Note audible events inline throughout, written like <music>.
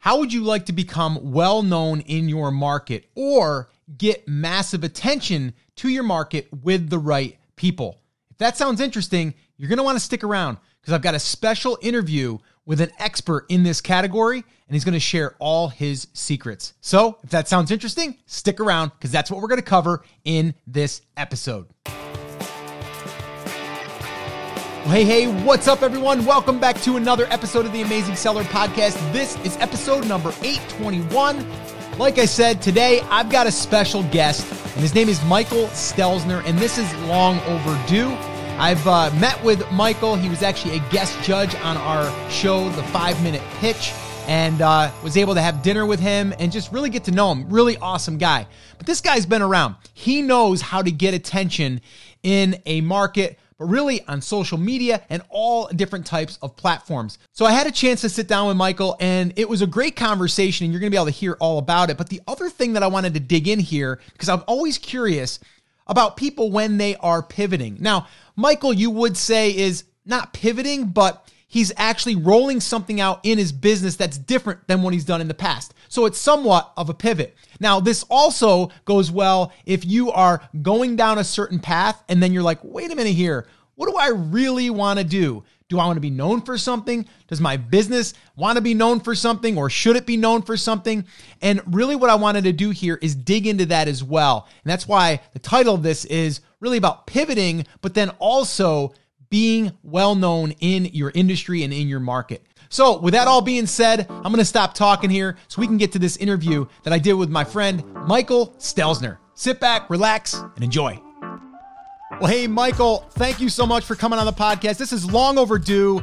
How would you like to become well known in your market or get massive attention to your market with the right people? If that sounds interesting, you're going to want to stick around because I've got a special interview with an expert in this category and he's going to share all his secrets. So, if that sounds interesting, stick around because that's what we're going to cover in this episode. Hey, hey, what's up, everyone? Welcome back to another episode of the Amazing Seller Podcast. This is episode number 821. Like I said, today I've got a special guest, and his name is Michael Stelzner, and this is long overdue. I've uh, met with Michael. He was actually a guest judge on our show, The Five Minute Pitch, and uh, was able to have dinner with him and just really get to know him. Really awesome guy. But this guy's been around. He knows how to get attention in a market but really on social media and all different types of platforms. So I had a chance to sit down with Michael and it was a great conversation and you're going to be able to hear all about it. But the other thing that I wanted to dig in here, because I'm always curious about people when they are pivoting. Now, Michael, you would say is not pivoting, but he's actually rolling something out in his business that's different than what he's done in the past. So it's somewhat of a pivot. Now, this also goes well if you are going down a certain path and then you're like, wait a minute here. What do I really want to do? Do I want to be known for something? Does my business want to be known for something or should it be known for something? And really, what I wanted to do here is dig into that as well. And that's why the title of this is really about pivoting, but then also being well known in your industry and in your market. So, with that all being said, I'm going to stop talking here so we can get to this interview that I did with my friend Michael Stelzner. Sit back, relax, and enjoy. Well, hey, Michael, thank you so much for coming on the podcast. This is long overdue.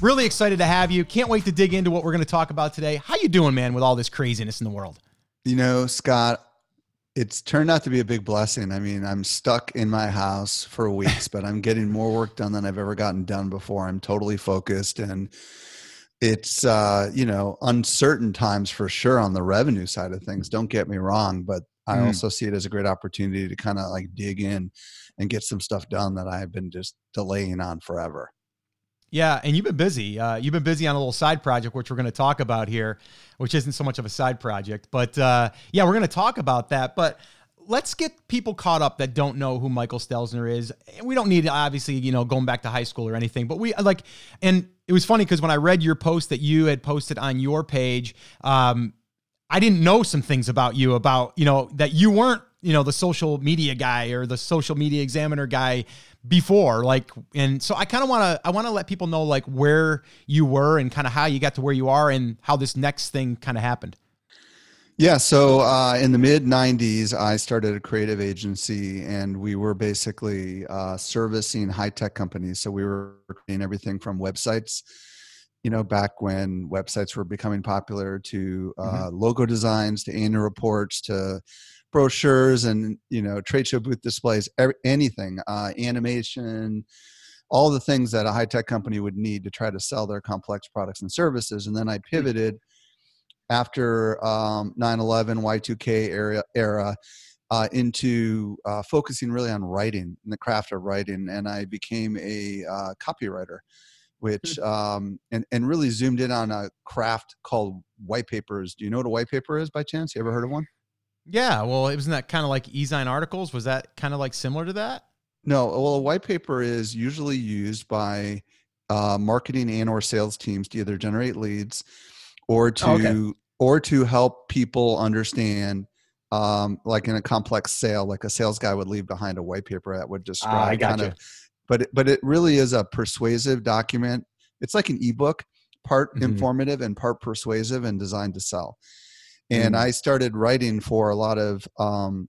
Really excited to have you. Can't wait to dig into what we're going to talk about today. How you doing, man, with all this craziness in the world? You know, Scott, it's turned out to be a big blessing. I mean, I'm stuck in my house for weeks, <laughs> but I'm getting more work done than I've ever gotten done before. I'm totally focused and it's uh, you know, uncertain times for sure on the revenue side of things. Don't get me wrong, but I mm. also see it as a great opportunity to kind of like dig in and get some stuff done that I've been just delaying on forever. Yeah, and you've been busy. Uh, you've been busy on a little side project, which we're going to talk about here, which isn't so much of a side project, but uh, yeah, we're going to talk about that. But let's get people caught up that don't know who Michael Stelzner is. And we don't need obviously, you know, going back to high school or anything, but we like, and it was funny because when I read your post that you had posted on your page, um, I didn't know some things about you about, you know, that you weren't, you know, the social media guy or the social media examiner guy before like and so i kind of want to i want to let people know like where you were and kind of how you got to where you are and how this next thing kind of happened yeah so uh, in the mid 90s i started a creative agency and we were basically uh, servicing high-tech companies so we were creating everything from websites you know back when websites were becoming popular to uh, mm-hmm. logo designs to annual reports to brochures and you know trade show booth displays anything uh, animation all the things that a high tech company would need to try to sell their complex products and services. And then i hmm. pivoted after um, 9-11 y2k era, era uh, into uh, focusing really on writing and the craft of writing. And i became a uh, copywriter which hmm. um, and, and really zoomed in on a craft called white papers. Do you know what a white paper is by chance? You ever heard of one yeah, well, it wasn't that kind of like e-zine articles? Was that kind of like similar to that? No, well, a white paper is usually used by uh, marketing and or sales teams to either generate leads or to oh, okay. or to help people understand um, like in a complex sale, like a sales guy would leave behind a white paper that would ah, describe uh, kind of but it, but it really is a persuasive document. It's like an ebook, part mm-hmm. informative and part persuasive and designed to sell and mm. i started writing for a lot of um,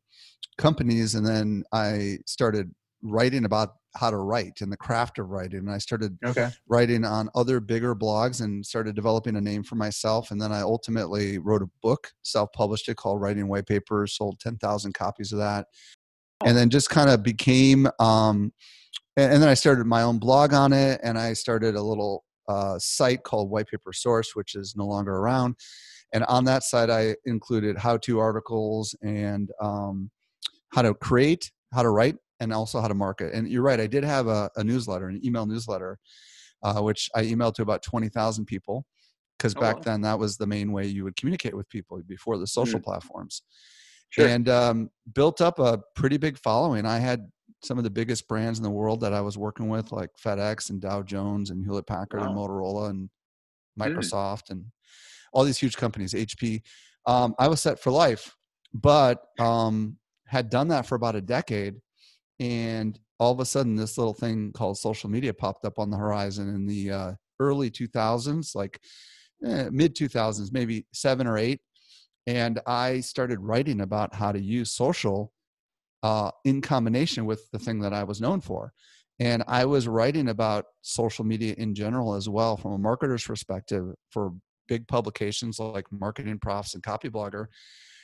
companies and then i started writing about how to write and the craft of writing and i started okay. writing on other bigger blogs and started developing a name for myself and then i ultimately wrote a book self-published it called writing white papers sold 10000 copies of that and then just kind of became um, and, and, then i started my own blog on it and i started a little uh, site called white paper source which is no longer around and on that side i included how to articles and um, how to create how to write and also how to market and you're right i did have a, a newsletter an email newsletter uh, which i emailed to about 20000 people because Oh, back wow. then that was the main way you would communicate with people before the social platforms Sure. and um, built up a pretty big following. I had some of the biggest brands in the world that I was working with, like FedEx and Dow Jones and Hewlett Packard and Motorola and Mm. Microsoft and all these huge companies, HP. Um, I was set for life, but um, had done that for about a decade. And all of a sudden, this little thing called social media popped up on the horizon in the uh, early 2000s, like eh, mid 2000s, maybe seven or eight and I started writing about how to use social uh, in combination with the thing that I was known for. And I was writing about social media in general as well from a marketer's perspective for big publications like Marketing Profs and Copyblogger.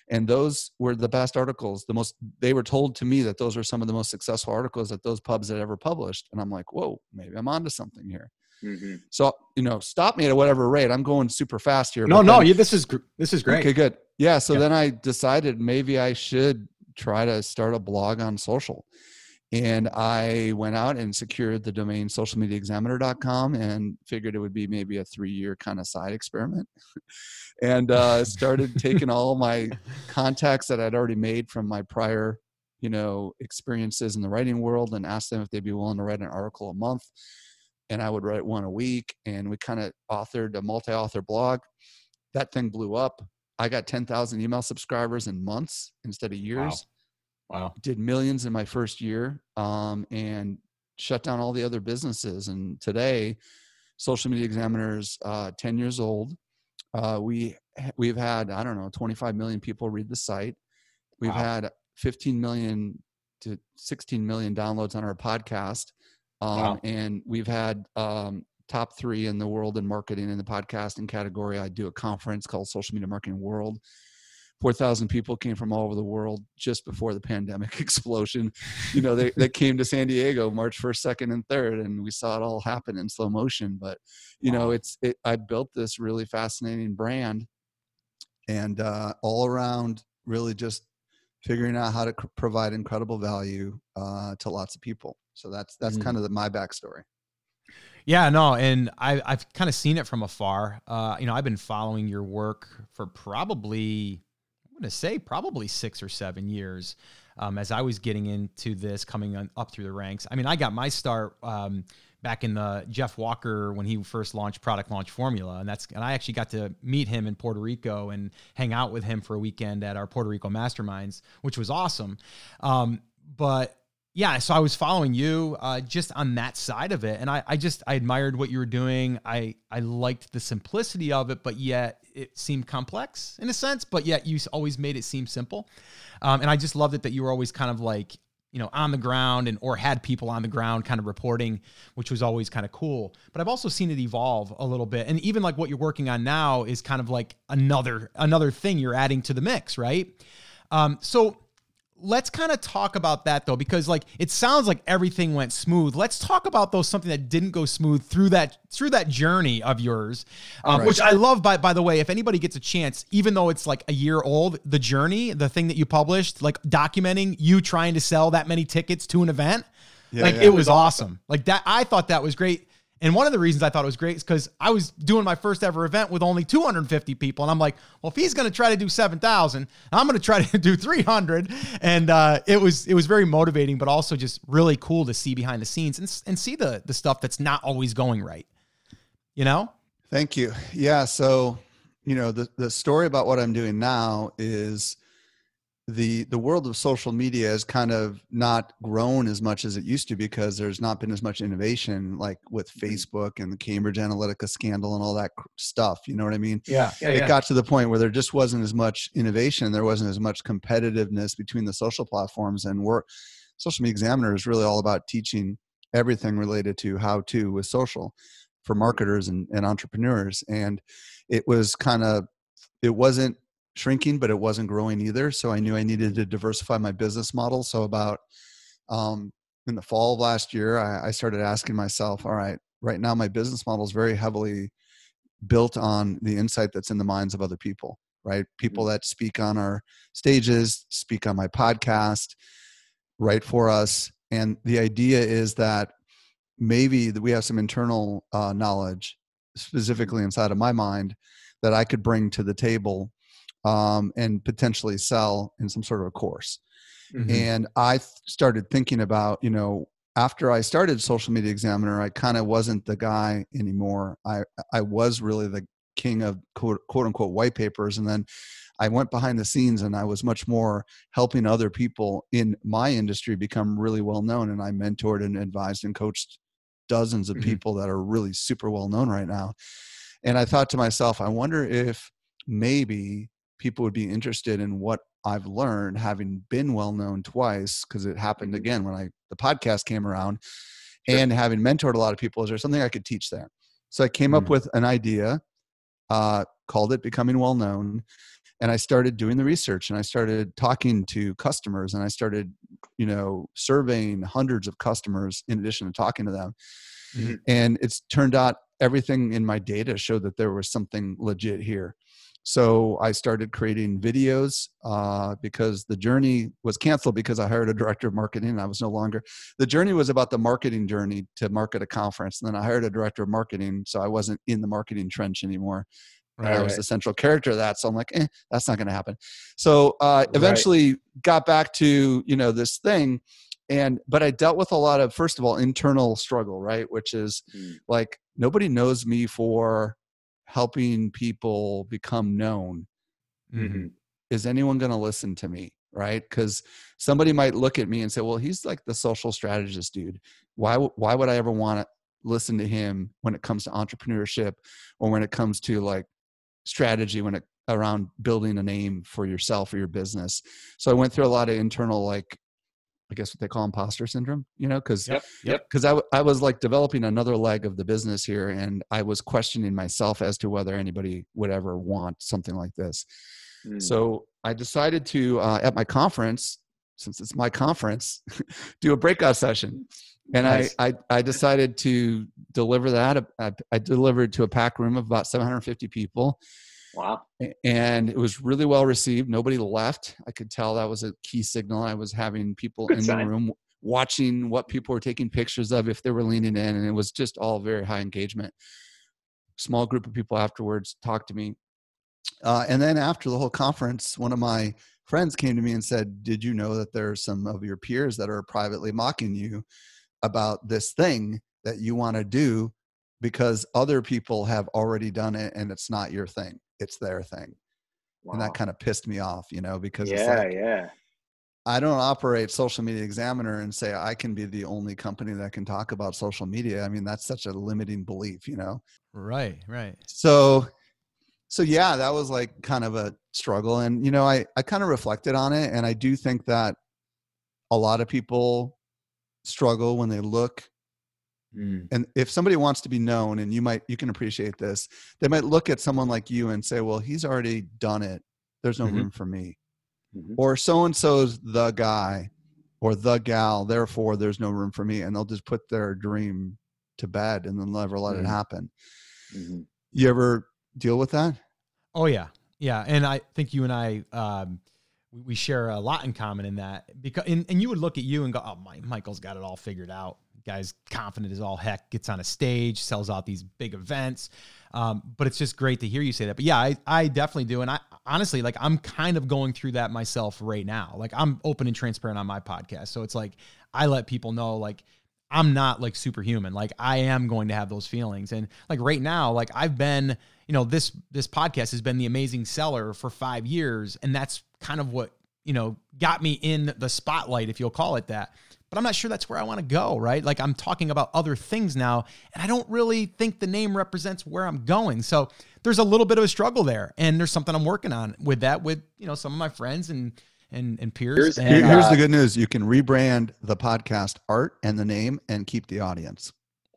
And those were the best articles. The most they were told to me that those were some of the most successful articles that those pubs had ever published. And I'm like, whoa, maybe I'm onto something here. Mhm. So you know, stop me at whatever rate. I'm going super fast here. No, but no, then- you, this is this is great. Okay, good. Yeah. So Yeah. then I decided maybe I should try to start a blog on social. And I went out and secured the domain socialmediaexaminer.com and figured it would be maybe a three year kind of side experiment. <laughs> and uh, started taking all my <laughs> contacts that I'd already made from my prior, you know, experiences in the writing world and asked them if they'd be willing to write an article a month. And I would write one a week. And we kind of authored a multi author blog. That thing blew up. I got 10,000 email subscribers in months instead of years. Wow. Did millions in my first year um, and shut down all the other businesses. And today, Social Media Examiner's uh, 10 years old. Uh, we we've had I don't know 25 million people read the site. We've Wow. had 15 million to 16 million downloads on our podcast, um, Wow. and we've had um, top three in the world in marketing in the podcasting category. I do a conference called Social Media Marketing World. 4,000 people came from all over the world just before the pandemic <laughs> explosion. You know, they, they came to San Diego March 1st, 2nd, and 3rd, and we saw it all happen in slow motion. But, you know, it's, it, I built this really fascinating brand and uh, all around really just figuring out how to c- provide incredible value uh, to lots of people. So that's, that's Mhm. kind of the, my backstory. Yeah, no, and I, I've kind of seen it from afar. Uh, you know, I've been following your work for probably, going to say probably six or seven years. Um, as I was getting into this, coming on, up through the ranks. I mean, I got my start um, back in the Jeff Walker when he first launched Product Launch Formula, and that's and I actually got to meet him in Puerto Rico and hang out with him for a weekend at our Puerto Rico Masterminds, which was awesome. Um, but yeah, so I was following you uh, just on that side of it, and I, I just I admired what you were doing. I I liked the simplicity of it, but yet it seemed complex in a sense. But yet you always made it seem simple, um, and I just loved it that you were always kind of like you know on the ground and or had people on the ground kind of reporting, which was always kind of cool. But I've also seen it evolve a little bit, and even like what you're working on now is kind of like another another thing you're adding to the mix, right? Um, so let's kind of talk about that though because like it sounds like everything went smooth let's talk about though something that didn't go smooth through that through that journey of yours um, Right. which i love by by the way if anybody gets a chance even though it's like a year old the journey the thing that you published like documenting you trying to sell that many tickets to an event Yeah, like yeah. it was awesome like that i thought that was great and one of the reasons I thought it was great is because I was doing my first ever event with only 250 people. And I'm like, well, if he's going to try to do 7,000, I'm going to try <laughs> to do 300. And uh, it was it was very motivating, but also just really cool to see behind the scenes and, and see the the stuff that's not always going right. You know? Thank you. Yeah. So, you know, the, the story about what I'm doing now is the the world of social media has kind of not grown as much as it used to because there's not been as much innovation like with mm-hmm. Facebook and the Cambridge Analytica scandal and all that stuff. You know what I mean? Yeah. Yeah. it got to the point where there just wasn't as much innovation there wasn't as much competitiveness between the social platforms and work social media examiner is really all about teaching everything related to how to with social for marketers and, and entrepreneurs and it was kind of it wasn't shrinking but it wasn't growing either so i knew i needed to diversify my business model so about um, in the fall of last year I, I started asking myself all right right now my business model is very heavily built on the insight that's in the minds of other people right? People that speak on our stages speak on my podcast write for us and the idea is that maybe that we have some internal uh, knowledge specifically inside of my mind that I could bring to the table um, and potentially sell in some sort of a course. Mm-hmm. And I started thinking about, you know, after I started Social Media Examiner, I kind of wasn't the guy anymore. I I was really the king of quote, quote unquote white papers, and then I went behind the scenes and I was much more helping other people in my industry become really well known. And I mentored and advised and coached dozens of mm-hmm. people that are really super well known right now. And I thought to myself, I wonder if maybe people would be interested in what I've learned having been well known twice because it happened mm-hmm. again when I the podcast came around sure. and having mentored a lot of people is there something I could teach there so I came mm-hmm. up with an idea uh, called it becoming well known and I started doing the research and I started talking to customers and I started you know surveying hundreds of customers in addition to talking to them mm-hmm. and it's turned out everything in my data showed that there was something legit here so I started creating videos uh, because the journey was canceled because I hired a director of marketing and I was no longer. The journey was about the marketing journey to market a conference. And then I hired a director of marketing. So I wasn't in the marketing trench anymore. Right, I was right. the central character of that. So I'm like, eh, that's not going to happen. So uh, eventually right. got back to, you know, this thing. And, but I dealt with a lot of, first of all, internal struggle, right? Which is mm. like, nobody knows me for helping people become known mm-hmm. is anyone going to listen to me right? Because somebody might look at me and say well he's like the social strategist dude. Why why would i ever want to listen to him when it comes to entrepreneurship or when it comes to like strategy when it around building a name for yourself or your business? So i went through a lot of internal like I guess what they call imposter syndrome, you know, because yep, yep. Cause I, I was like developing another leg of the business here and I was questioning myself as to whether anybody would ever want something like this. Mm. So I decided to, uh, at my conference, since it's my conference, <laughs> do a breakout session. And nice. I, I, I, decided to deliver that. I, I delivered to a pack room of about 750 people. Wow. And it was really well received. Nobody left. I could tell that was a key signal. I was having people Good in sign. the room watching what people were taking pictures of if they were leaning in. And it was just all very high engagement. Small group of people afterwards talked to me. Uh, and then after the whole conference, one of my friends came to me and said, Did you know that there are some of your peers that are privately mocking you about this thing that you want to do because other people have already done it and it's not your thing? it's their thing. Wow. And that kind of pissed me off, you know, because yeah, like, yeah. I don't operate Social Media Examiner and say I can be the only company that can talk about social media. I mean, that's such a limiting belief, you know. Right, right. So so yeah, that was like kind of a struggle and you know, I I kind of reflected on it and I do think that a lot of people struggle when they look Mm. And if somebody wants to be known, and you might, you can appreciate this, they might look at someone like you and say, well, he's already done it. There's no mm-hmm. room for me. Mm-hmm. Or so and so's the guy or the gal, therefore there's no room for me. And they'll just put their dream to bed and then never let mm-hmm. it happen. Mm-hmm. You ever deal with that? Oh, yeah. Yeah. And I think you and I, um, we share a lot in common in that because and, and you would look at you and go oh my michael's got it all figured out guy's confident as all heck, gets on a stage, sells out these big events. Um, but it's just great to hear you say that. But yeah, I, I definitely do. And I honestly, like, I'm kind of going through that myself right now. Like, I'm open and transparent on my podcast. So it's like, I let people know, like, I'm not like superhuman. Like, I am going to have those feelings. And like, right now, like, I've been, you know, this, this podcast has been the amazing seller for five years. And that's kind of what, you know, got me in the spotlight, if you'll call it that but I'm not sure that's where I want to go, right? Like I'm talking about other things now, and I don't really think the name represents where I'm going. So there's a little bit of a struggle there, and there's something I'm working on with that with you know some of my friends and and and peers. Here's, and, here's uh, the good news: you can rebrand the podcast art and the name, and keep the audience.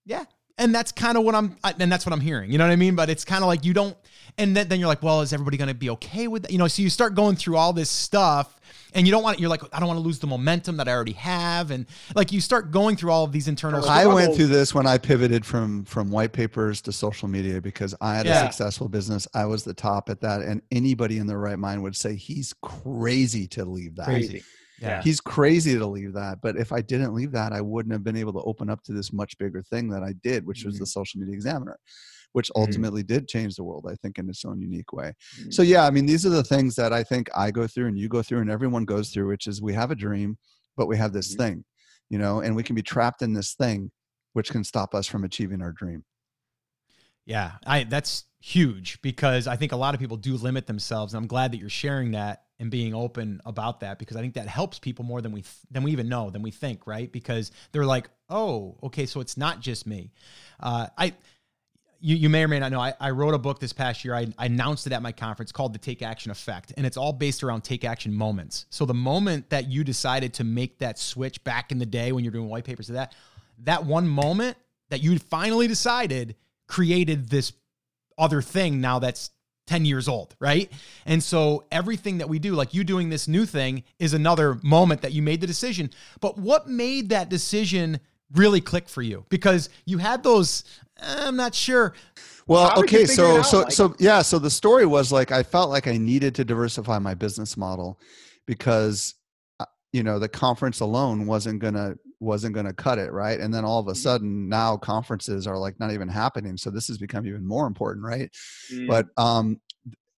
Yeah, and that's kind of what I'm, and that's what I'm hearing. You know what I mean? But it's kind of like you don't, and then, then you're like, well, is everybody going to be okay with that? You know, so you start going through all this stuff and you don't want it. you're like I don't want to lose the momentum that I already have and like you start going through all of these internal I went through this when I pivoted from from white papers to social media because I had yeah. a successful business I was the top at that and anybody in their right mind would say he's crazy to leave that crazy yeah. He's crazy to leave that. But if I didn't leave that, I wouldn't have been able to open up to this much bigger thing that I did, which mm-hmm. was the mm-hmm. social media examiner. Which mm. ultimately mm. did change the world, I think, in its own unique way. Mm. So, yeah, I mean, these are the things that I think I go through and you go through and everyone goes through, which is we have a dream, but we have this mm. thing, you know, and we can be trapped in this thing, which can stop us from achieving our dream. Yeah, I that's huge because I think a lot of people do limit themselves, and I'm glad that you're sharing that and being open about that because I think that helps people more than we th- than we even know than we think, right? Because they're like, oh, okay, so it's not just me. Uh, I. You, you may or may not know, I, I wrote a book this past year. I, I announced it at my conference called The Take Action Effect, and it's all based around take action moments. So, the moment that you decided to make that switch back in the day when you're doing white papers to that, that one moment that you finally decided created this other thing now that's 10 years old, right? And so everything that we do, like you doing this new thing, is another moment that you made the decision. But what made that decision really click for you? Because you had those, I'm not sure. Well, okay, so so like- so yeah, so the story was like I felt like I needed to diversify my business model because uh, you know the conference alone wasn't going to wasn't going to cut it right and then all of a mm-hmm. sudden now conferences are like not even happening so this has become even more important right mm. but um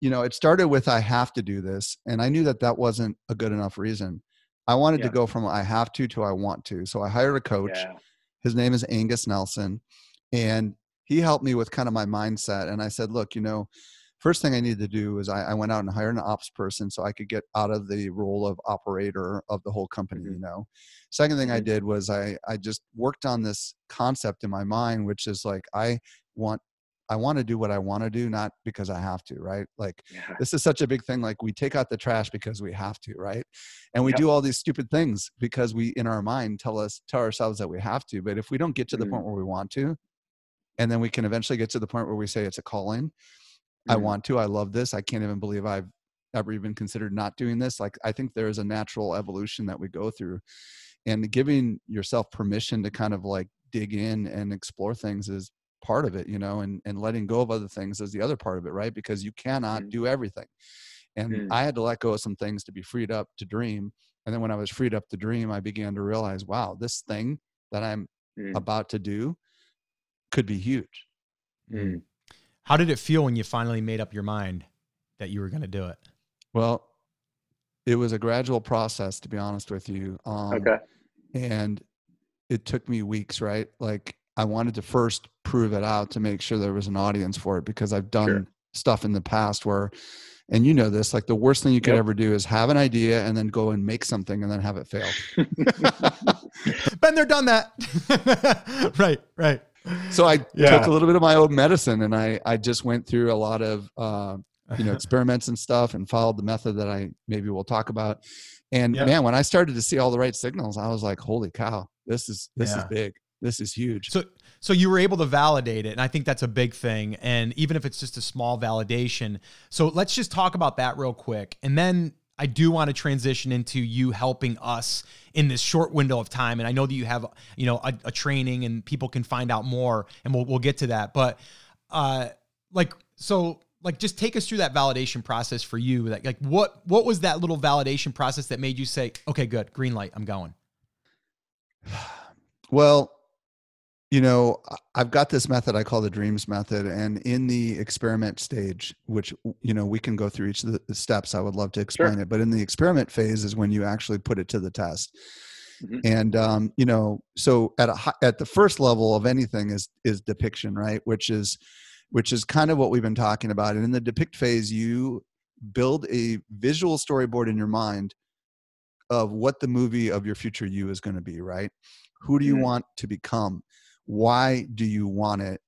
you know it started with i have to do this and i knew that that wasn't a good enough reason i wanted yeah. to go from i have to to i want to so i hired a coach yeah. his name is angus nelson and he helped me with kind of my mindset and i said look you know first thing I needed to do was I, I, went out and hired an ops person so I could get out of the role of operator of the whole company, mm-hmm. you know. Second thing I mm-hmm. did was I I just worked on this concept in my mind, which is like I want I want to do what I want to do, not because I have to, right? Like yeah. this is such a big thing. Like we take out the trash because we have to, right? And we yep. do all these stupid things because we in our mind tell us tell ourselves that we have to. But if we don't get to the mm-hmm. point where we want to, and then we can eventually get to the point where we say it's a calling, I mm-hmm. want to. I love this. I can't even believe I've ever even considered not doing this. Like I think there is a natural evolution that we go through, and giving yourself permission to kind of like dig in and explore things is part of it, you know, and and letting go of other things is the other part of it, right? Because you cannot mm-hmm. do everything. And mm-hmm. I had to let go of some things to be freed up to dream. And then when I was freed up to dream, I began to realize, wow, this thing that I'm mm. about to do could be huge. Mm. How did it feel when you finally made up your mind that you were going to do it? Well, it was a gradual process, to be honest with you. Um, okay. And it took me weeks, right? Like I wanted to first prove it out to make sure there was an audience for it because I've done sure. stuff in the past where, and you know this, like the worst thing you could yep. ever do is have an idea and then go and make something and then have it fail. <laughs> Been there, done that. <laughs> right, right so I yeah. took a little bit of my old medicine and I, I just went through a lot of, uh, you know, <laughs> experiments and stuff and followed the method that I maybe we'll talk about. And yeah. man, when I started to see all the right signals, I was like, holy cow, this is, this yeah. is big. This is huge. So, so you were able to validate it. And I think that's a big thing. And even if it's just a small validation. So let's just talk about that real quick. And then I do want to transition into you helping us in this short window of time. And I know that you have, you know, a, a training and people can find out more and we'll, we'll get to that. But, uh, like, so like, just take us through that validation process for you. Like, like what, what was that little validation process that made you say, okay, good, green light, I'm going? <sighs> Well, you know i've got this method i call the dreams method and in the experiment stage which you know we can go through each of the steps i would love to explain sure. it but in the experiment phase is when you actually put it to the test mm-hmm. and um, you know so at a at the first level of anything is is depiction right which is which is kind of what we've been talking about and in the depict phase you build a visual storyboard in your mind of what the movie of your future you is going to be right who do you mm-hmm. want to become why do you want it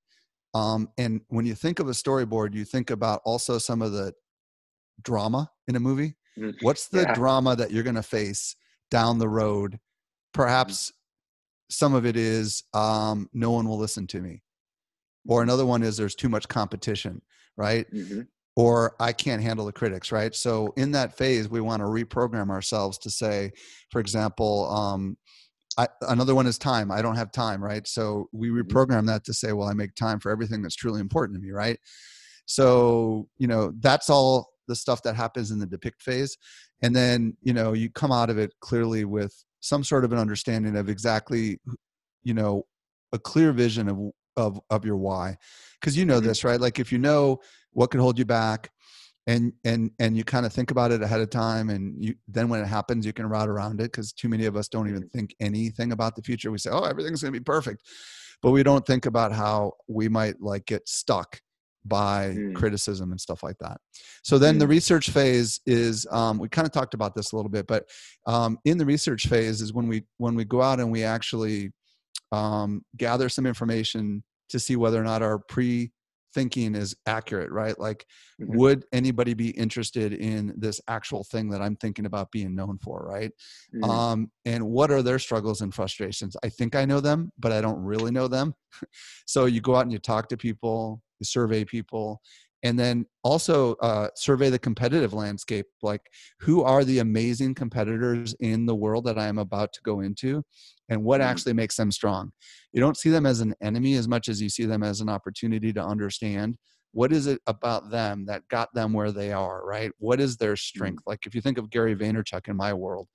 um, and when you think of a storyboard you think about also some of the drama in a movie mm, what's the yeah. drama that you're going to face down the road mm-hmm. perhaps some of it is um, no one will listen to me or mm-hmm. another one is there's too much competition right mm-hmm. or i can't handle the critics right so in that phase we want to reprogram ourselves to say for example um, I, another one is time. I don't have time, right? So we mm-hmm. reprogram that to say, well, I make time for everything that's truly important to me, right? So, you know, that's all the stuff that happens in the depict phase. And then, you know, you come out of it clearly with some sort of an understanding of exactly, you know, a clear vision of of of your why because you know mm-hmm. this right like if you know what could hold you back and and and you kind of think about it ahead of time and you then when it happens you can route around it because too many of us don't even mm-hmm. think anything about the future we say oh everything's going to be perfect but we don't think about how we might like get stuck by mm. criticism and stuff like that. So then mm. the research phase is um, we kind of talked about this a little bit, but um, in the research phase is when we when we go out and we actually um, gather some information to see whether or not our pre thinking is accurate right like mm-hmm. would anybody be interested in this actual thing that i'm thinking about being known for right mm-hmm. um, and what are their struggles and frustrations i think i know them but i don't really know them <laughs> so you go out and you talk to people you survey people and then also uh, survey the competitive landscape like who are the amazing competitors in the world that i am about to go into and what mm-hmm. actually makes them strong you don't see them as an enemy as much as you see them as an opportunity to understand what is it about them that got them where they are right what is their mm-hmm. strength like if you think of gary vaynerchuk in my world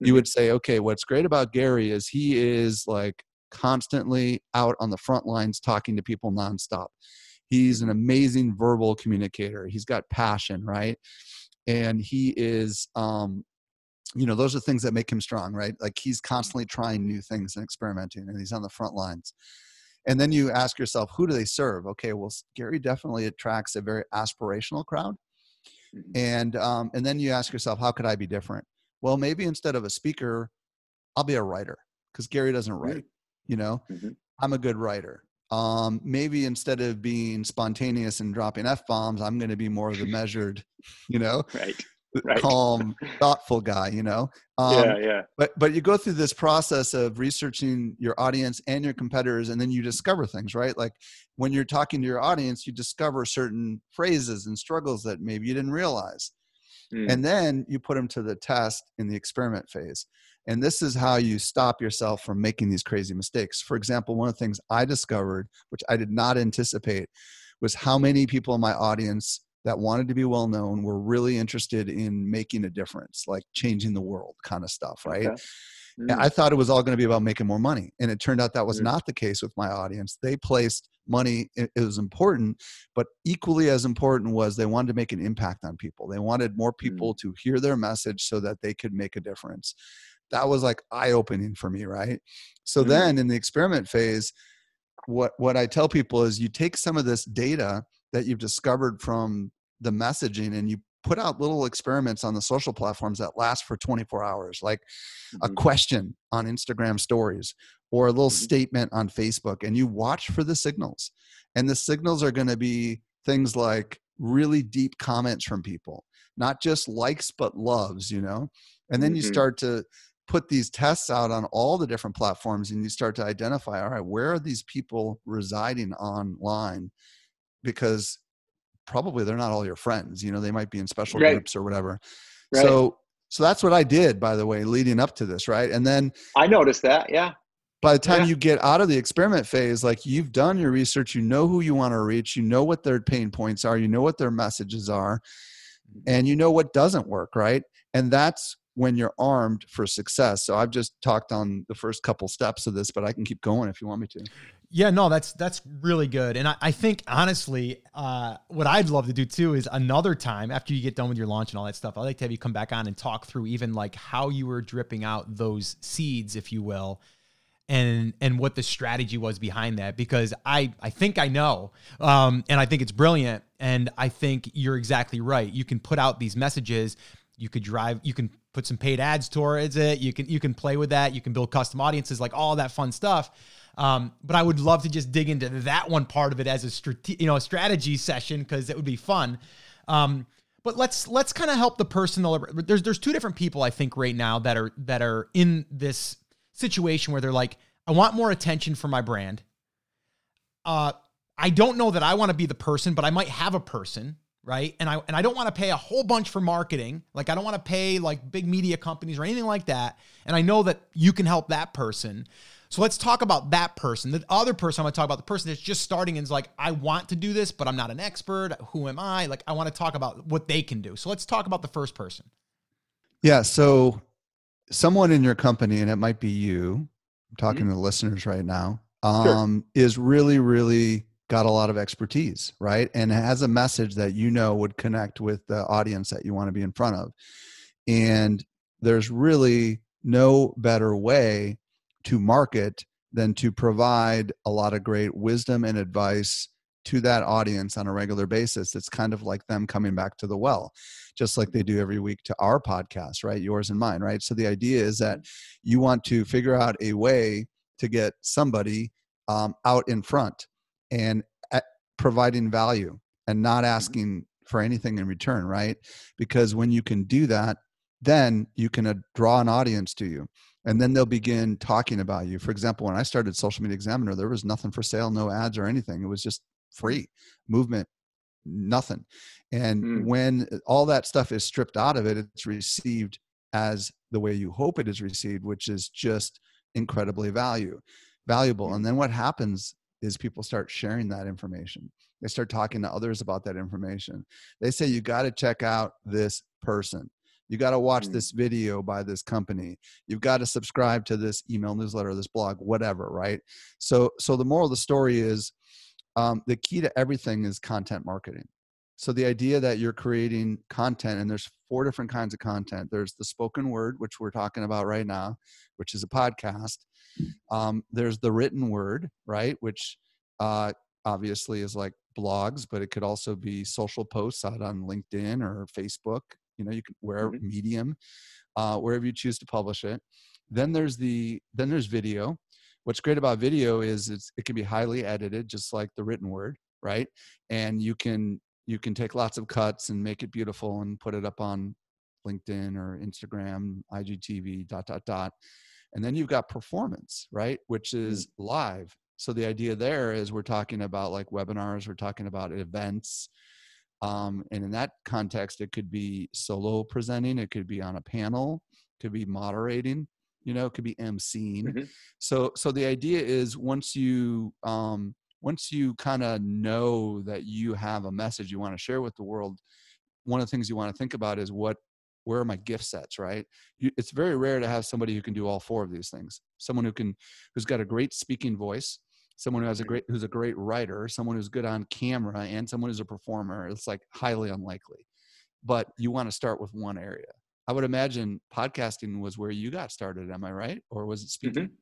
you mm-hmm. would say okay what's great about gary is he is like constantly out on the front lines talking to people nonstop He's an amazing verbal communicator. He's got passion, right? And he is, um, you know, those are things that make him strong, right? Like he's constantly trying new things and experimenting, and he's on the front lines. And then you ask yourself, who do they serve? Okay, well, Gary definitely attracts a very aspirational crowd. Mm-hmm. And um, and then you ask yourself, how could I be different? Well, maybe instead of a speaker, I'll be a writer because Gary doesn't write. You know, mm-hmm. I'm a good writer um, maybe instead of being spontaneous and dropping f bombs, I'm going to be more of the <laughs> measured, you know, right, right. calm, <laughs> thoughtful guy. You know, um, yeah, yeah. But but you go through this process of researching your audience and your competitors, and then you discover things, right? Like when you're talking to your audience, you discover certain phrases and struggles that maybe you didn't realize, mm. and then you put them to the test in the experiment phase. And this is how you stop yourself from making these crazy mistakes. For example, one of the things I discovered, which I did not anticipate, was how many people in my audience that wanted to be well known were really interested in making a difference, like changing the world kind of stuff, right? Okay. Mm. I thought it was all going to be about making more money. And it turned out that was mm. not the case with my audience. They placed money, it, was important, but equally as important was they wanted to make an impact on people. They wanted more people mm. to hear their message so that they could make a difference that was like eye opening for me, right? So mm-hmm. then in the experiment phase, what what I tell people is you take some of this data that you've discovered from the messaging and you put out little experiments on the social platforms that last for 24 hours like mm-hmm. a question on Instagram stories or a little mm-hmm. statement on Facebook and you watch for the signals and the signals are going to be things like really deep comments from people not just likes but loves you know and then you mm-hmm. start to put these tests out on all the different platforms and you start to identify all right where are these people residing online because probably they're not all your friends you know they might be in special right. groups or whatever right. so so that's what i did by the way leading up to this right and then i noticed that yeah by the time yeah. you get out of the experiment phase like you've done your research you know who you want to reach you know what their pain points are you know what their messages are mm-hmm. and you know what doesn't work right and that's when you're armed for success. So I've just talked on the first couple steps of this, but I can keep going if you want me to. Yeah, no, that's that's really good, and I, I think honestly, uh, what I'd love to do too is another time after you get done with your launch and all that stuff. I'd like to have you come back on and talk through even like how you were dripping out those seeds, if you will, and and what the strategy was behind that. Because I I think I know, um, and I think it's brilliant, and I think you're exactly right. You can put out these messages, you could drive, you can put some paid ads towards it. You can you can play with that. You can build custom audiences, like all that fun stuff. Um, but I would love to just dig into that one part of it as a strate- you know a strategy session because it would be fun. Um, but let's let's kind of help the person. There's there's two different people I think right now that are that are in this situation where they're like, I want more attention for my brand. Uh, I don't know that I want to be the person, but I might have a person right? And I and I don't want to pay a whole bunch for marketing. Like I don't want to pay like big media companies or anything like that. And I know that you can help that person. So let's talk about that person. The other person I'm going to talk about the person that's just starting and is like, I want to do this, but I'm not an expert. Who am I? Like I want to talk about what they can do. So let's talk about the first person. Yeah. So someone in your company, and it might be you. I'm talking mm-hmm. to the listeners right now. um, sure. is really, really got a lot of expertise, right? And has a message that you know would connect with the audience that you want to be in front of. And there's really no better way to market than to provide a lot of great wisdom and advice to that audience on a regular basis. It's kind of like them coming back to the well, just like they do every week to our podcast, right? Yours and mine, right? So the idea is that you want to figure out a way to get somebody um, out in front and providing value and not mm-hmm. asking for anything in return, right? Because when you can do that, then you can uh, draw an audience to you and then they'll begin talking about you. For example, when I started Social Media Examiner, there was nothing for sale, no ads or anything. It was just free movement, nothing. And mm. when all that stuff is stripped out of it, it's received as the way you hope it is received, which is just incredibly value, valuable. And then what happens is people start sharing that information. They start talking to others about that information. They say, you got to check out this person. You got to watch mm-hmm. this video by this company. You've got to subscribe to this email newsletter, this blog, whatever, right? So, so the moral of the story is um, the key to everything is content marketing. So the idea that you're creating content, and there's four different kinds of content. There's the spoken word, which we're talking about right now, which is a podcast. Um, there's the written word, right, which uh, obviously is like blogs, but it could also be social posts out on LinkedIn or Facebook. You know, you can where mm-hmm. Medium, uh, wherever you choose to publish it. Then there's the then there's video. What's great about video is it's, it can be highly edited, just like the written word, right? And you can you can take lots of cuts and make it beautiful and put it up on LinkedIn or Instagram, IGTV, dot, dot, dot. And then you've got performance, right? Which mm. is live. So the idea there is we're talking about like webinars, we're talking about events. Um, and in that context, it could be solo presenting, it could be on a panel, could be moderating, you know, it could be emceeing. Mm-hmm. So, so the idea is once you um, once you kind of know that you have a message you want to share with the world one of the things you want to think about is what where are my gift sets right? You, it's very rare to have somebody who can do all four of these things. Someone who can who's got a great speaking voice someone who has a great who's a great writer someone who's good on camera and someone who's a performer it's like highly unlikely. But you want to start with one area. I would imagine podcasting was where you got started am i right? Or was it speaking? mm-hmm.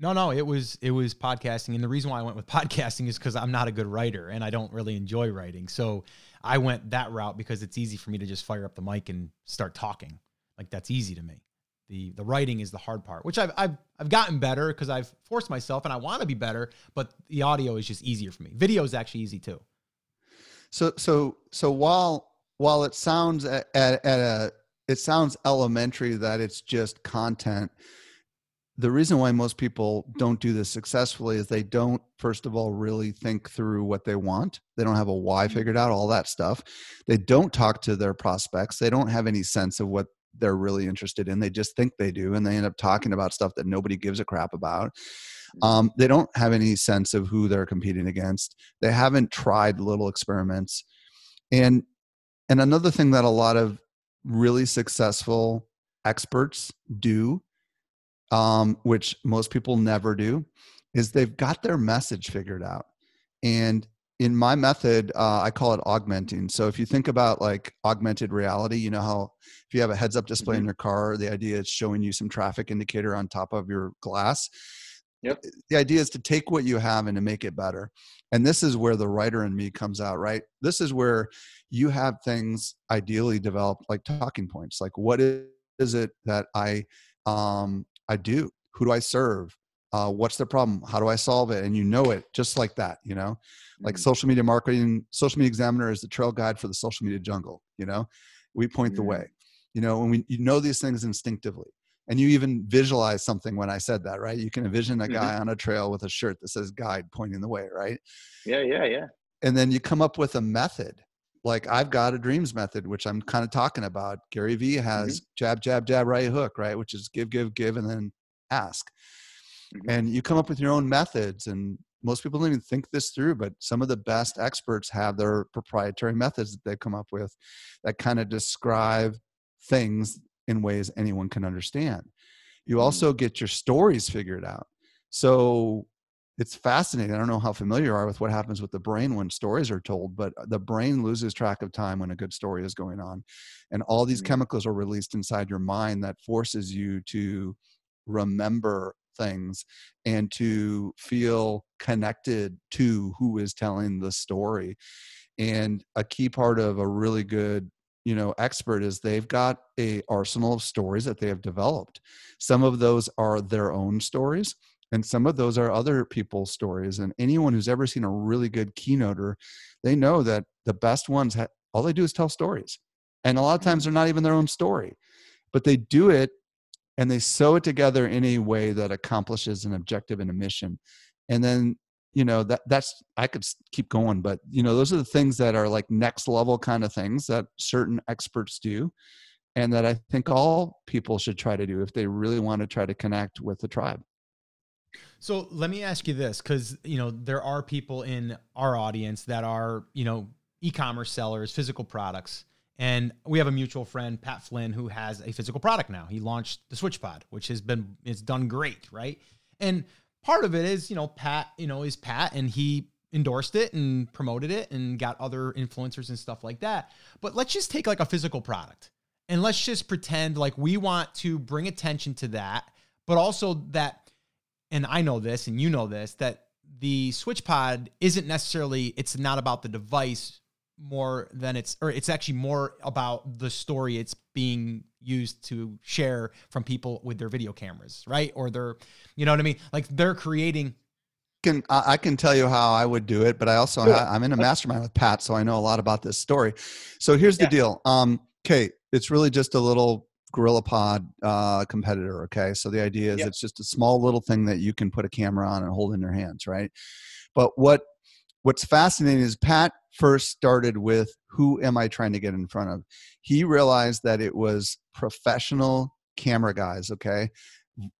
No, no, it was it was podcasting, and the reason why I went with <laughs> podcasting is because I'm not a good writer and I don't really enjoy writing. So I went that route because it's easy for me to just fire up the mic and start talking. Like that's easy to me. The the writing is the hard part, which I've I've I've gotten better because I've forced myself and I want to be better, but the audio is just easier for me. Video is actually easy too. So so so while while it sounds at, at, at a it sounds elementary that it's just content the reason why most people don't do this successfully is they don't first of all really think through what they want. They don't have a why mm-hmm. figured out all that stuff. They don't talk to their prospects. They don't have any sense of what they're really interested in. They just think they do and they end up talking about stuff that nobody gives a crap about. Mm-hmm. um, they don't have any sense of who they're competing against. They haven't tried little experiments. And and another thing that a lot of really successful experts do um, which most people never do, is they've got their message figured out. And in my method, uh, I call it augmenting. So if you think about like augmented reality, you know how if you have a heads up display mm-hmm. in your car, the idea is showing you some traffic indicator on top of your glass. Yep. The idea is to take what you have and to make it better. And this is where the writer in me comes out, right? This is where you have things ideally developed like talking points. Like, what is it that I um, I do. Who do I serve? Uh, what's the problem? How do I solve it? And you know it just like that, you know, like mm-hmm. social media marketing, social media examiner is the trail guide for the social media jungle. You know, we point mm-hmm. the way, you know, and we, you know, these things instinctively and you even visualize something when I said that, right? You can envision a mm-hmm. guy mm-hmm. on a trail with a shirt that says guide pointing the way, right? Yeah, yeah, yeah. And then you come up with a method like I've got a dreams method, which I'm kind of talking about. Gary Vee has mm-hmm. jab, jab, jab, right hook, right? Which is give, give, give, and then ask. Mm-hmm. And you come up with your own methods. And most people don't even think this through, but some of the best experts have their proprietary methods that they come up with that kind of describe things in ways anyone can understand. You mm-hmm. also get your stories figured out. So it's fascinating. I don't know how familiar you are with what happens with the brain when stories are told, but the brain loses track of time when a good story is going on. And all these Mm. chemicals are released inside your mind that forces you to remember things and to feel connected to who is telling the story. And a key part of a really good you know expert is they've got a arsenal of stories that they have developed some of those are their own stories and some of those are other people's stories and anyone who's ever seen a really good keynoter they know that the best ones ha- all they do is tell stories and a lot of times mm-hmm. they're not even their own story but they do it and they sew it together in a way that accomplishes an objective and a mission and then you know that that's i could keep going but you know those are the things that are like next level kind of things that certain experts do and that i think all people should try to do if they really want to try to connect with the tribe So let me ask you this, because you know there are people in our audience that are you know e-commerce sellers, physical products, and we have a mutual friend, Pat Flynn, who has a physical product now. He launched the SwitchPod, which has been it's done great, right? And part of it is you know Pat, you know, is Pat, and he endorsed it and promoted it and got other influencers and stuff like that. But let's just take like a physical product and let's just pretend like we want to bring attention to that, but also that and I know this and you know this that the SwitchPod isn't necessarily it's not about the device more than it's or it's actually more about the story it's being used to share from people with their video cameras right or they're you know what i mean like they're creating can I I can tell you how I would do it, but I also Sure. I'm in a mastermind with Pat, so I know a lot about this story. So here's the Yeah. deal. Um, okay, it's really just a little GorillaPod uh, competitor. Okay, so the idea is Yep. it's just a small little thing that you can put a camera on and hold in your hands, right? But what what's fascinating is Pat first started with who am I trying to get in front of? He realized that it was professional camera guys, okay?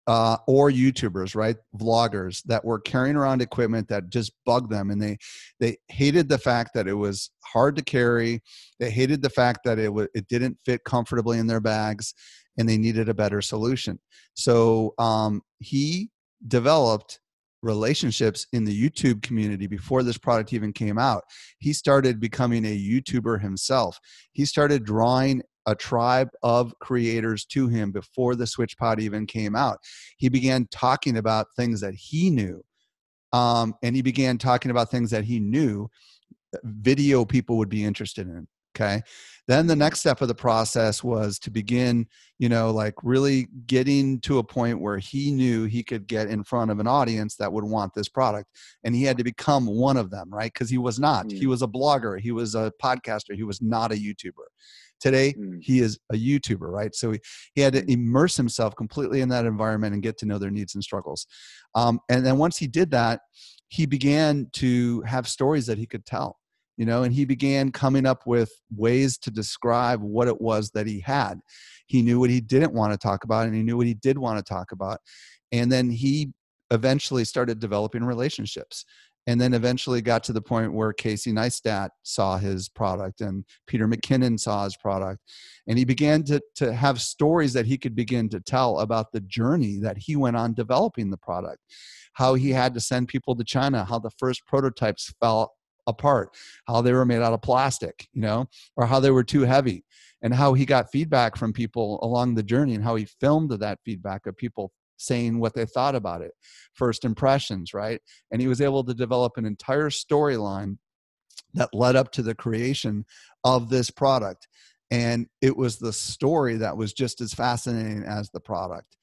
Uh, or YouTubers, right? Vloggers that were carrying around equipment that just bugged them, and they they hated the fact that it was hard to carry. They hated the fact that it was it didn't fit comfortably in their bags, and they needed a better solution. So um, he developed relationships in the YouTube community before this product even came out. He started becoming a YouTuber himself. He started drawing a tribe of creators to him before the SwitchPod even came out. He began talking about things that he knew. Um, and he began talking about things that he knew video people would be interested in. Okay. Then the next step of the process was to begin, you know, like really getting to a point where he knew he could get in front of an audience that would want this product. And he had to become one of them, right? Because he was not. He Mm. was a blogger, he was a podcaster, he was not a YouTuber. Today, Mm. he is a YouTuber, right? So he, he had to Mm. immerse himself completely in that environment and get to know their needs and struggles. Um, and then once he did that, he began to have stories that he could tell you know and he began coming up with ways to describe what it was that he had he knew what he didn't want to talk about and he knew what he did want to talk about and then he eventually started developing relationships and then eventually got to the point where casey neistat saw his product and peter mckinnon saw his product. And he began to, to have stories that he could begin to tell about the journey that he went on developing the product. How he had to send people to china how the first prototypes fell apart how they were made out of plastic you know or how they were too heavy and how he got feedback from people along the journey and how he filmed that feedback of people saying what they thought about it first impressions right? And he was able to develop an entire storyline that led up to the creation of this product. And it was the story that was just as fascinating as the product.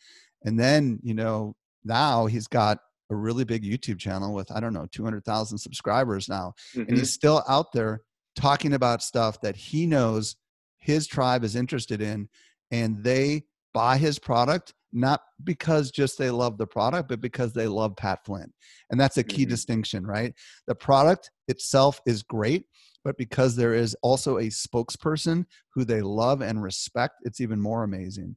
And then you know now he's got a really big YouTube channel with I don't know 200,000 subscribers now. And Mhm. he's still out there talking about stuff that he knows his tribe is interested in and they buy his product not because just they love the product but because they love Pat Flynn and that's a key Mhm. distinction right the product itself is great but because there is also a spokesperson who they love and respect it's even more amazing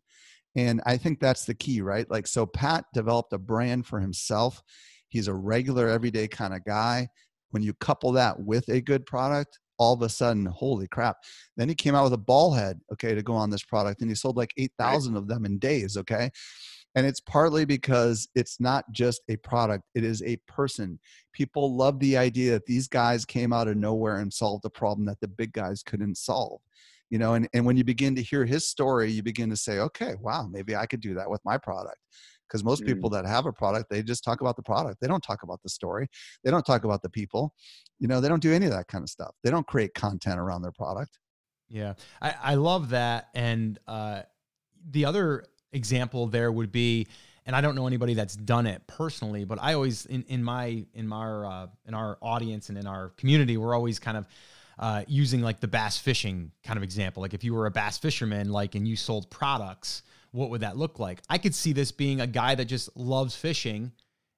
and I think that's the key, right? Like, so Pat developed a brand for himself. He's a regular, everyday kind of guy. When you couple that with a good product, all of a sudden, holy crap. Then he came out with a ball head, okay, to go on this product, and he sold like 8,000 of them in days, okay? And it's partly because it's not just a product, it is a person. People love the idea that these guys came out of nowhere and solved a problem that the big guys couldn't solve. You know, and, and when you begin to hear his story, you begin to say, okay, wow, maybe I could do that with my product because most mm. people that have a product they just talk about the product. They don't talk about the story. They don't talk about the people. You know they don't do any of that kind of stuff. They don't create content around their product. Yeah. I, I love that and uh, the other example there would be and I don't know anybody that's done it personally, but I always in, in my in my uh, in our audience and in our community, we're always kind of uh, using like the bass fishing kind of example. Like if you were a bass fisherman, like and you sold products, what would that look like? I could see this being a guy that just loves fishing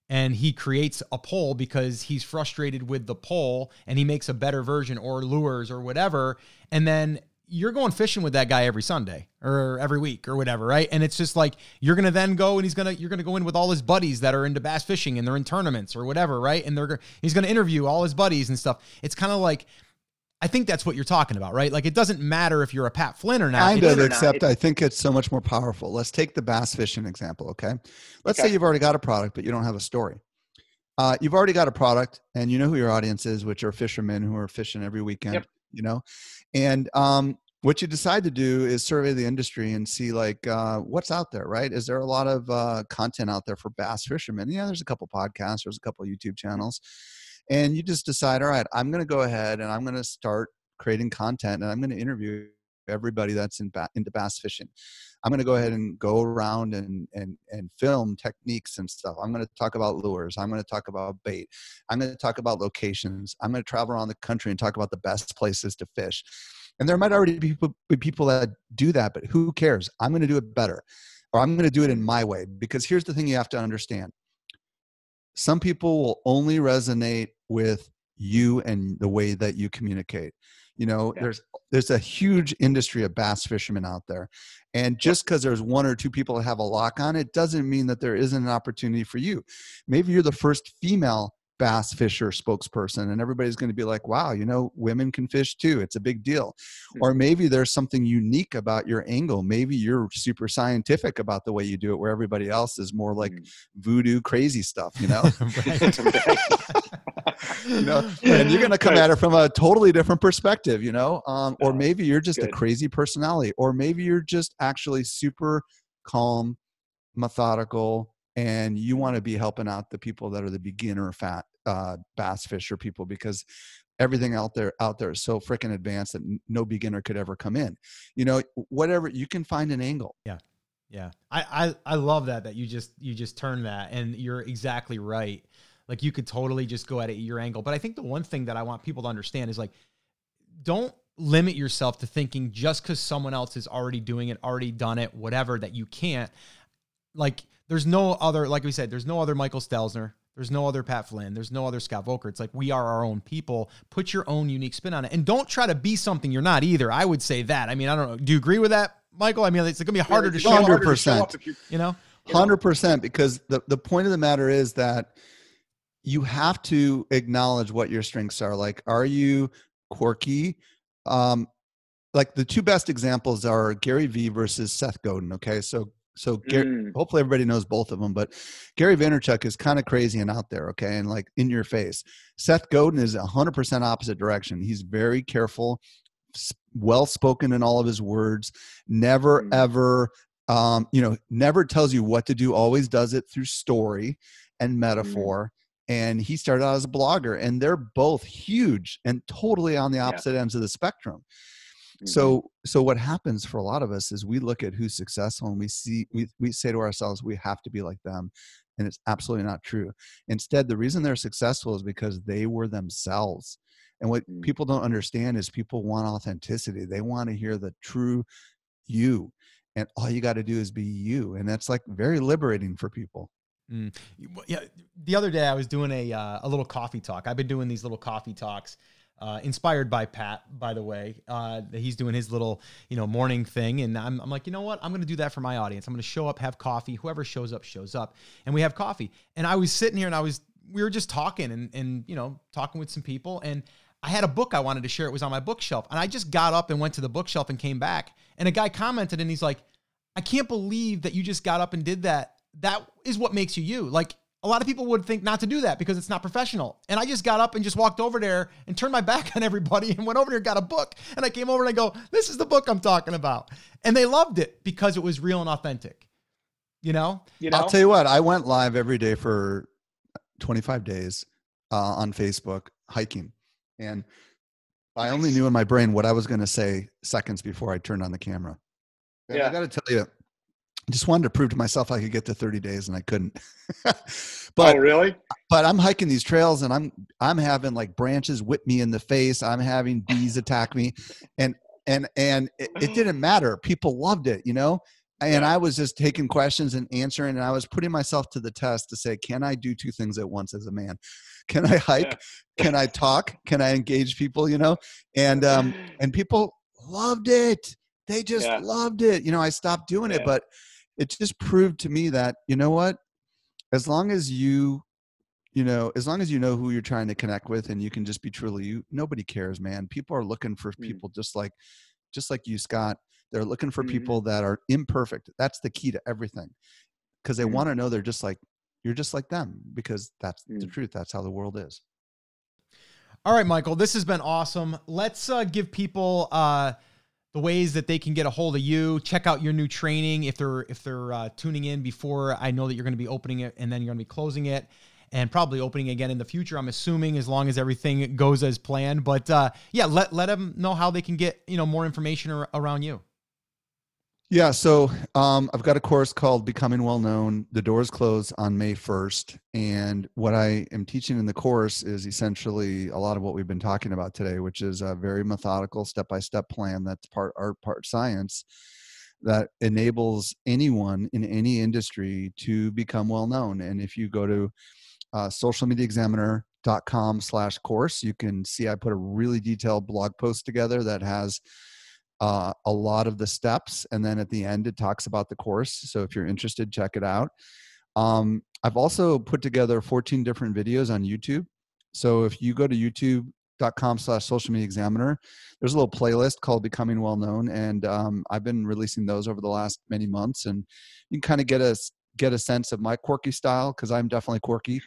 and he creates a pole because he's frustrated with the pole and he makes a better version or lures or whatever. And then you're going fishing with that guy every Sunday or every week or whatever, right? And it's just like you're gonna then go and he's gonna you're gonna go in with all his buddies that are into bass fishing and they're in tournaments or whatever, right? And they're he's gonna interview all his buddies and stuff. It's kind of like I think that's what you're talking about, right? Like it doesn't matter if you're a Pat Flynn or not. Kind of, except I think it's so much more powerful. Let's take the bass fishing example, okay? Let's okay. say you've already got a product, but you don't have a story. Uh, you've already got a product, and you know who your audience is, which are fishermen who are fishing every weekend. Yep. You know, and um, what you decide to do is survey the industry and see like uh, what's out there right is there a lot of uh, content out there for bass fishermen yeah there's a couple podcasts there's a couple youtube channels and you just decide all right i'm going to go ahead and i'm going to start creating content and i'm going to interview everybody that's in ba- into bass fishing i'm going to go ahead and go around and and and film techniques and stuff i'm going to talk about lures i'm going to talk about bait i'm going to talk about locations i'm going to travel around the country and talk about the best places to fish and there might already be people, be people that do that but who cares i'm going to do it better or i'm going to do it in my way because here's the thing you have to understand some people will only resonate with you and the way that you communicate. You know yeah. there's there's a huge industry of bass fishermen out there and just because there's one or two people that have a lock on it doesn't mean that there isn't an opportunity for you. Maybe you're the first female bass fisher spokesperson and everybody's going to be like wow you know women can fish too it's a big deal mm-hmm. or maybe there's something unique about your angle maybe you're super scientific about the way you do it where everybody else is more like mm-hmm. voodoo crazy stuff you know <laughs> <laughs> you know and you're going to come at it from a totally different perspective you know um, or maybe you're just Good. a crazy personality or maybe you're just actually super calm methodical and you want to be helping out the people that are the beginner fat uh, bass fisher people because everything out there out there is so freaking advanced that no beginner could ever come in. You know whatever you can find an angle. Yeah. Yeah. I, I i love that that you just you just turn that and you're exactly right. Like you could totally just go at it your angle but i think the one thing that i want people to understand is like don't limit yourself to thinking just because someone else is already doing it already done it whatever that you can't. Like there's no other, like we said, there's no other Michael Stelzner. There's no other Pat Flynn. There's no other Scott Voelker. It's like we are our own people. Put your own unique spin on it, and don't try to be something you're not either. I would say that. I mean, I don't know. Do you agree with that, Michael? I mean, it's going to be harder to show. Hundred percent. You know, hundred percent. Because the the point of the matter is that you have to acknowledge what your strengths are. Like, are you quirky? Um, like the two best examples are Gary Vee versus Seth Godin. Okay, so so Gary, mm. hopefully everybody knows both of them, but Gary Vaynerchuk is kind of crazy and out there, okay, and like in your face. Seth Godin is 100% opposite direction. He's very careful, well spoken in all of his words, never mm. ever um, you know, never tells you what to do, always does it through story and mm. metaphor. Mm. And he started out as a blogger, and they're both huge and totally on the opposite yeah. ends of the spectrum. Mm-hmm. So so what happens for a lot of us is we look at who's successful and we see we we say to ourselves we have to be like them and it's absolutely not true. Instead, the reason they're successful is because they were themselves. And what mm. people don't understand is people want authenticity. They want to hear the true you. And all you got to do is be you. And that's like very liberating for people. Mm. Yeah. The other day I was doing a, uh, a little coffee talk. I've been doing these little coffee talks uh, inspired by Pat, by the way. Uh, he's doing his little, you know, morning thing, and I'm, I'm like, you know what? I'm going to do that for my audience. I'm going to show up, have coffee. Whoever shows up, shows up, and we have coffee. And I was sitting here, and I was, we were just talking, and and you know, talking with some people, and I had a book I wanted to share. It was on my bookshelf, and I just got up and went to the bookshelf and came back, and a guy commented, and he's like, I can't believe that you just got up and did that that is what makes you you. Like a lot of people would think not to do that because it's not professional. And I just got up and just walked over there and turned my <laughs> back on everybody and went over there and got a book. And I came over and I go, this is the book I'm talking about. And they loved it because it was real and authentic. You know? You know? I'll tell you what, I went live every day for 25 days uh, on Facebook hiking. And I only knew in my brain what I was going to say seconds before I turned on the camera. And Yeah. I got to tell you, I just wanted to prove to myself I could get to 30 days and I couldn't. <laughs> but oh, really? but I'm hiking these trails and I'm I'm having like branches whip me in the face. I'm having bees attack me, and and and it, it didn't <gasps> matter. People loved it, you know. And I was just taking questions and answering, and I was putting myself to the test to say, can I do two things at once as a man? Can I hike? Can I talk? Can I engage people? You know, and um <gasps> and people loved it. They just Yeah. loved it. You know, I stopped doing it, but it just proved to me that you know what, as long as you you know, as long as you know who you're trying to connect with and you can just be truly you, nobody cares, man. People are looking for Mm. people just like just like you, Scott. They're looking for Mhm. people that are imperfect. That's the key to everything. Because they Mm. want to know they're just like you're just like them because that's the Mm. truth. That's how the world is. All right, Michael, this has been awesome. Let's uh, give people uh, the ways that they can get a hold of you. Check out your new training if they're if they're uh, tuning in before I know that you're going to be opening it and then you're going to be closing it and probably opening again in the future. I'm assuming as long as everything goes as planned. But uh, yeah, let let them know how they can get you know more information ar- around you. Yeah, so um, I've got a course called Becoming Well Known. The doors close on May 1st. And what I am teaching in the course is essentially a lot of what we've been talking about today, which is a very methodical step by step plan that's part art, part science that enables anyone in any industry to become well known. And if you go to uh, socialmediaexaminer.com slash course, you can see I put a really detailed blog post together that has uh, a lot of the steps and then at the end it talks about the course. So if you're interested check it out. Um, i've also put together 14 different videos on youtube. So if you go to youtube.com slash social media examiner there's a little playlist called becoming well known and um, i've been releasing those over the last many months and you can kind of get a get a sense of my quirky style because i'm definitely quirky.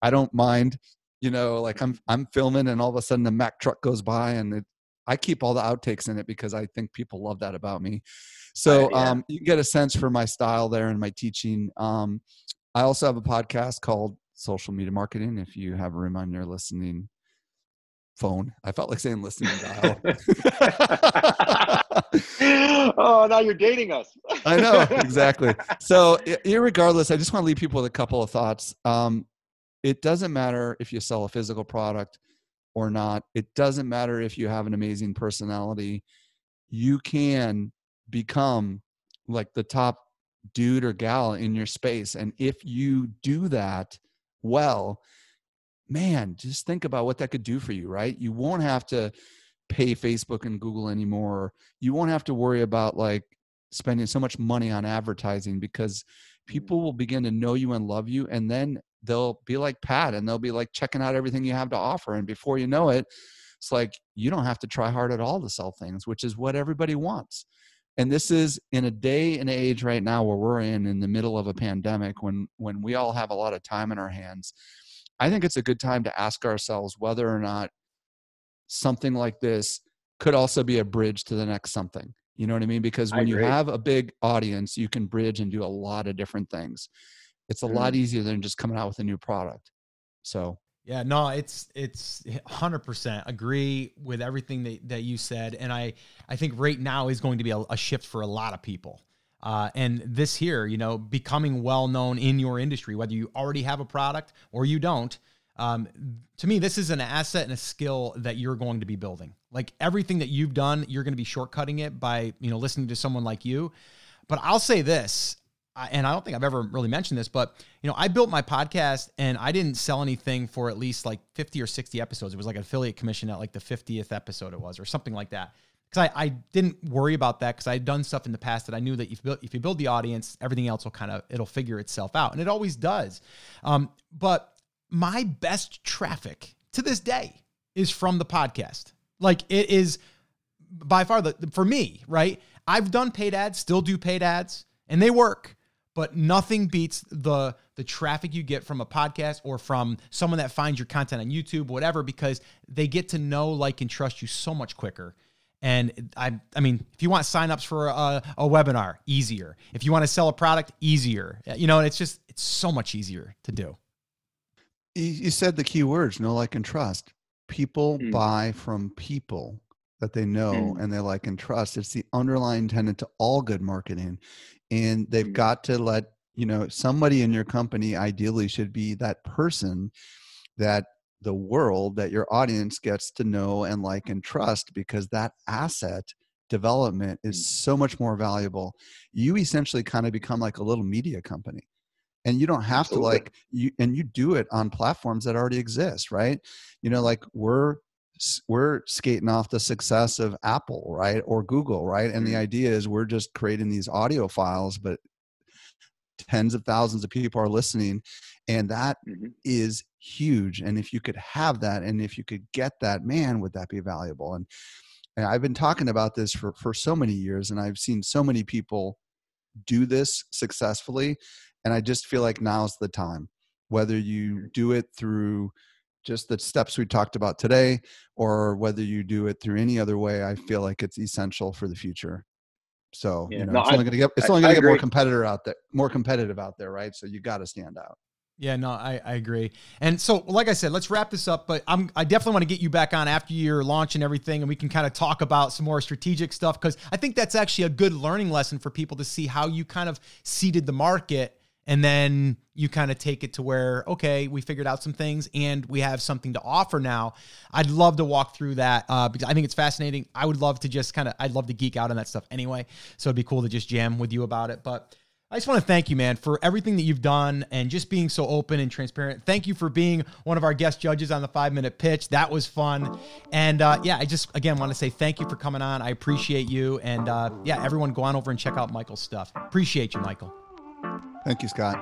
I don't mind you know like i'm i'm filming and all of a sudden the Mack truck goes by and it, I keep all the outtakes in it because I think people love that about me. So yeah. um, you get a sense for my style there and my teaching. Um, I also have a podcast called Social Media Marketing. If you have a room on your listening phone, I felt like saying listening dial. <laughs> oh, now you're dating us. <laughs> I know exactly. So, irregardless, I just want to leave people with a couple of thoughts. Um, it doesn't matter if you sell a physical product or not. It doesn't matter if you have an amazing personality. You can become like the top dude or gal in your space, and if you do that well, man, just think about what that could do for you. Right? You won't have to pay Facebook and Google anymore. You won't have to worry about like spending so much money on advertising because mm. people will begin to know you and love you and then they'll be like pat and they'll be like checking out everything you have to offer and before you know it it's like you don't have to try hard at all to sell things which is what everybody wants. And this is in a day and age right now where we're in in the middle of a pandemic when when we all have a lot of time in our hands i think it's a good time to ask ourselves whether or not something like this could also be a bridge to the next something. You know what i mean? Because when you have a big audience you can bridge and do a lot of different things it's a lot easier than just coming out with a new product so Yeah, no, it's it's 100% agree with everything that, that you said and I I think right now is going to be a, a shift for a lot of people. Uh, and this here, you know, becoming well known in your industry, whether you already have a product or you don't, um, to me, this is an asset and a skill that you're going to be building. Like everything that you've done, you're going to be shortcutting it by you know listening to someone like you. But I'll say this, And I don't think I've ever really mentioned this, but you know, I built my podcast and I didn't sell anything for at least like 50 or 60 episodes. It was like an affiliate commission at like the 50th episode it was, or something like that. Because I, I didn't worry about that because I had done stuff in the past that I knew that if you build, if you build the audience, everything else will kind of it'll figure itself out, and it always does. Um, but my best traffic to this day is from the podcast. Like it is by far the for me, right? I've done paid ads, still do paid ads, and they work. But nothing beats the the traffic you get from a podcast or from someone that finds your content on YouTube, whatever, because they get to know, like, and trust you so much quicker. And I, I mean, if you want signups for a, a webinar, easier. If you want to sell a product, easier. You know, it's just it's so much easier to do. You said the key words: know, like, and trust. People mm. buy from people that they know mm. and they like and trust. It's the underlying tenet to all good marketing, and they've mm. got to let you know somebody in your company ideally should be that person that the world that your audience gets to know and like and trust because that asset development is mm. so much more valuable you essentially kind of become like a little media company and you don't have to like you and you do it on platforms that already exist right you know like we're we're skating off the success of apple right or google right and the mm. idea is we're just creating these audio files but tens of thousands of people are listening and that mm-hmm. is huge and if you could have that and if you could get that man would that be valuable and, and i've been talking about this for for so many years and i've seen so many people do this successfully and i just feel like now's the time whether you mm-hmm. do it through just the steps we talked about today or whether you do it through any other way i feel like it's essential for the future so yeah, you know, no, it's I, only going to get it's only going to get more competitor out there, more competitive out there, right? So you got to stand out. Yeah, no, I, I agree. And so, like I said, let's wrap this up. But I'm I definitely want to get you back on after your launch and everything, and we can kind of talk about some more strategic stuff because I think that's actually a good learning lesson for people to see how you kind of seeded the market and then you kind of take it to where okay we figured out some things and we have something to offer now i'd love to walk through that uh, because i think it's fascinating i would love to just kind of i'd love to geek out on that stuff anyway so it'd be cool to just jam with you about it but I just want to thank you, man, for everything that you've done and just being so open and transparent. Thank you for being one of our guest judges on the five minute pitch. That was fun. And uh, yeah, I just, again, want to say thank you for coming on. I appreciate you. And uh, yeah, everyone go on over and check out Michael's stuff. Appreciate you, Michael. Thank you, Scott.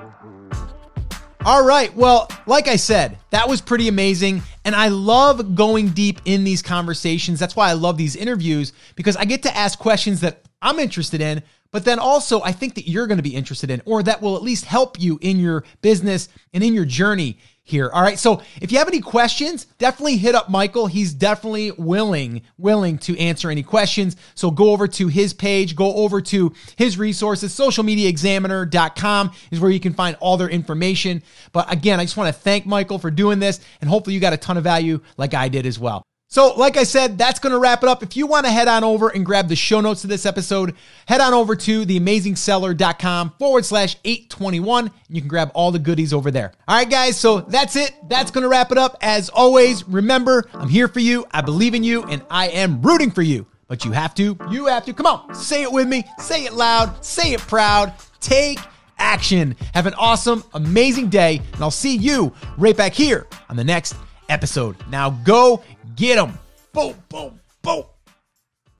All right. Well, like I said, that was pretty amazing. And I love going deep in these conversations. That's why I love these interviews because I get to ask questions that I'm interested in, but then also I think that you're going to be interested in, or that will at least help you in your business and in your journey here. All right. So if you have any questions, definitely hit up Michael. He's definitely willing, willing to answer any questions. So go over to his page, go over to his resources, socialmediaexaminer.com is where you can find all their information. But again, I just want to thank Michael for doing this and hopefully you got a ton of value like I did as well. So, like I said, that's going to wrap it up. If you want to head on over and grab the show notes of this episode, head on over to theamazingseller.com forward slash 821, and you can grab all the goodies over there. All right, guys, so that's it. That's going to wrap it up. As always, remember, I'm here for you, I believe in you, and I am rooting for you. But you have to, you have to. Come on, say it with me, say it loud, say it proud. Take action. Have an awesome, amazing day, and I'll see you right back here on the next episode. Now go Get them. Boom, boom, boom.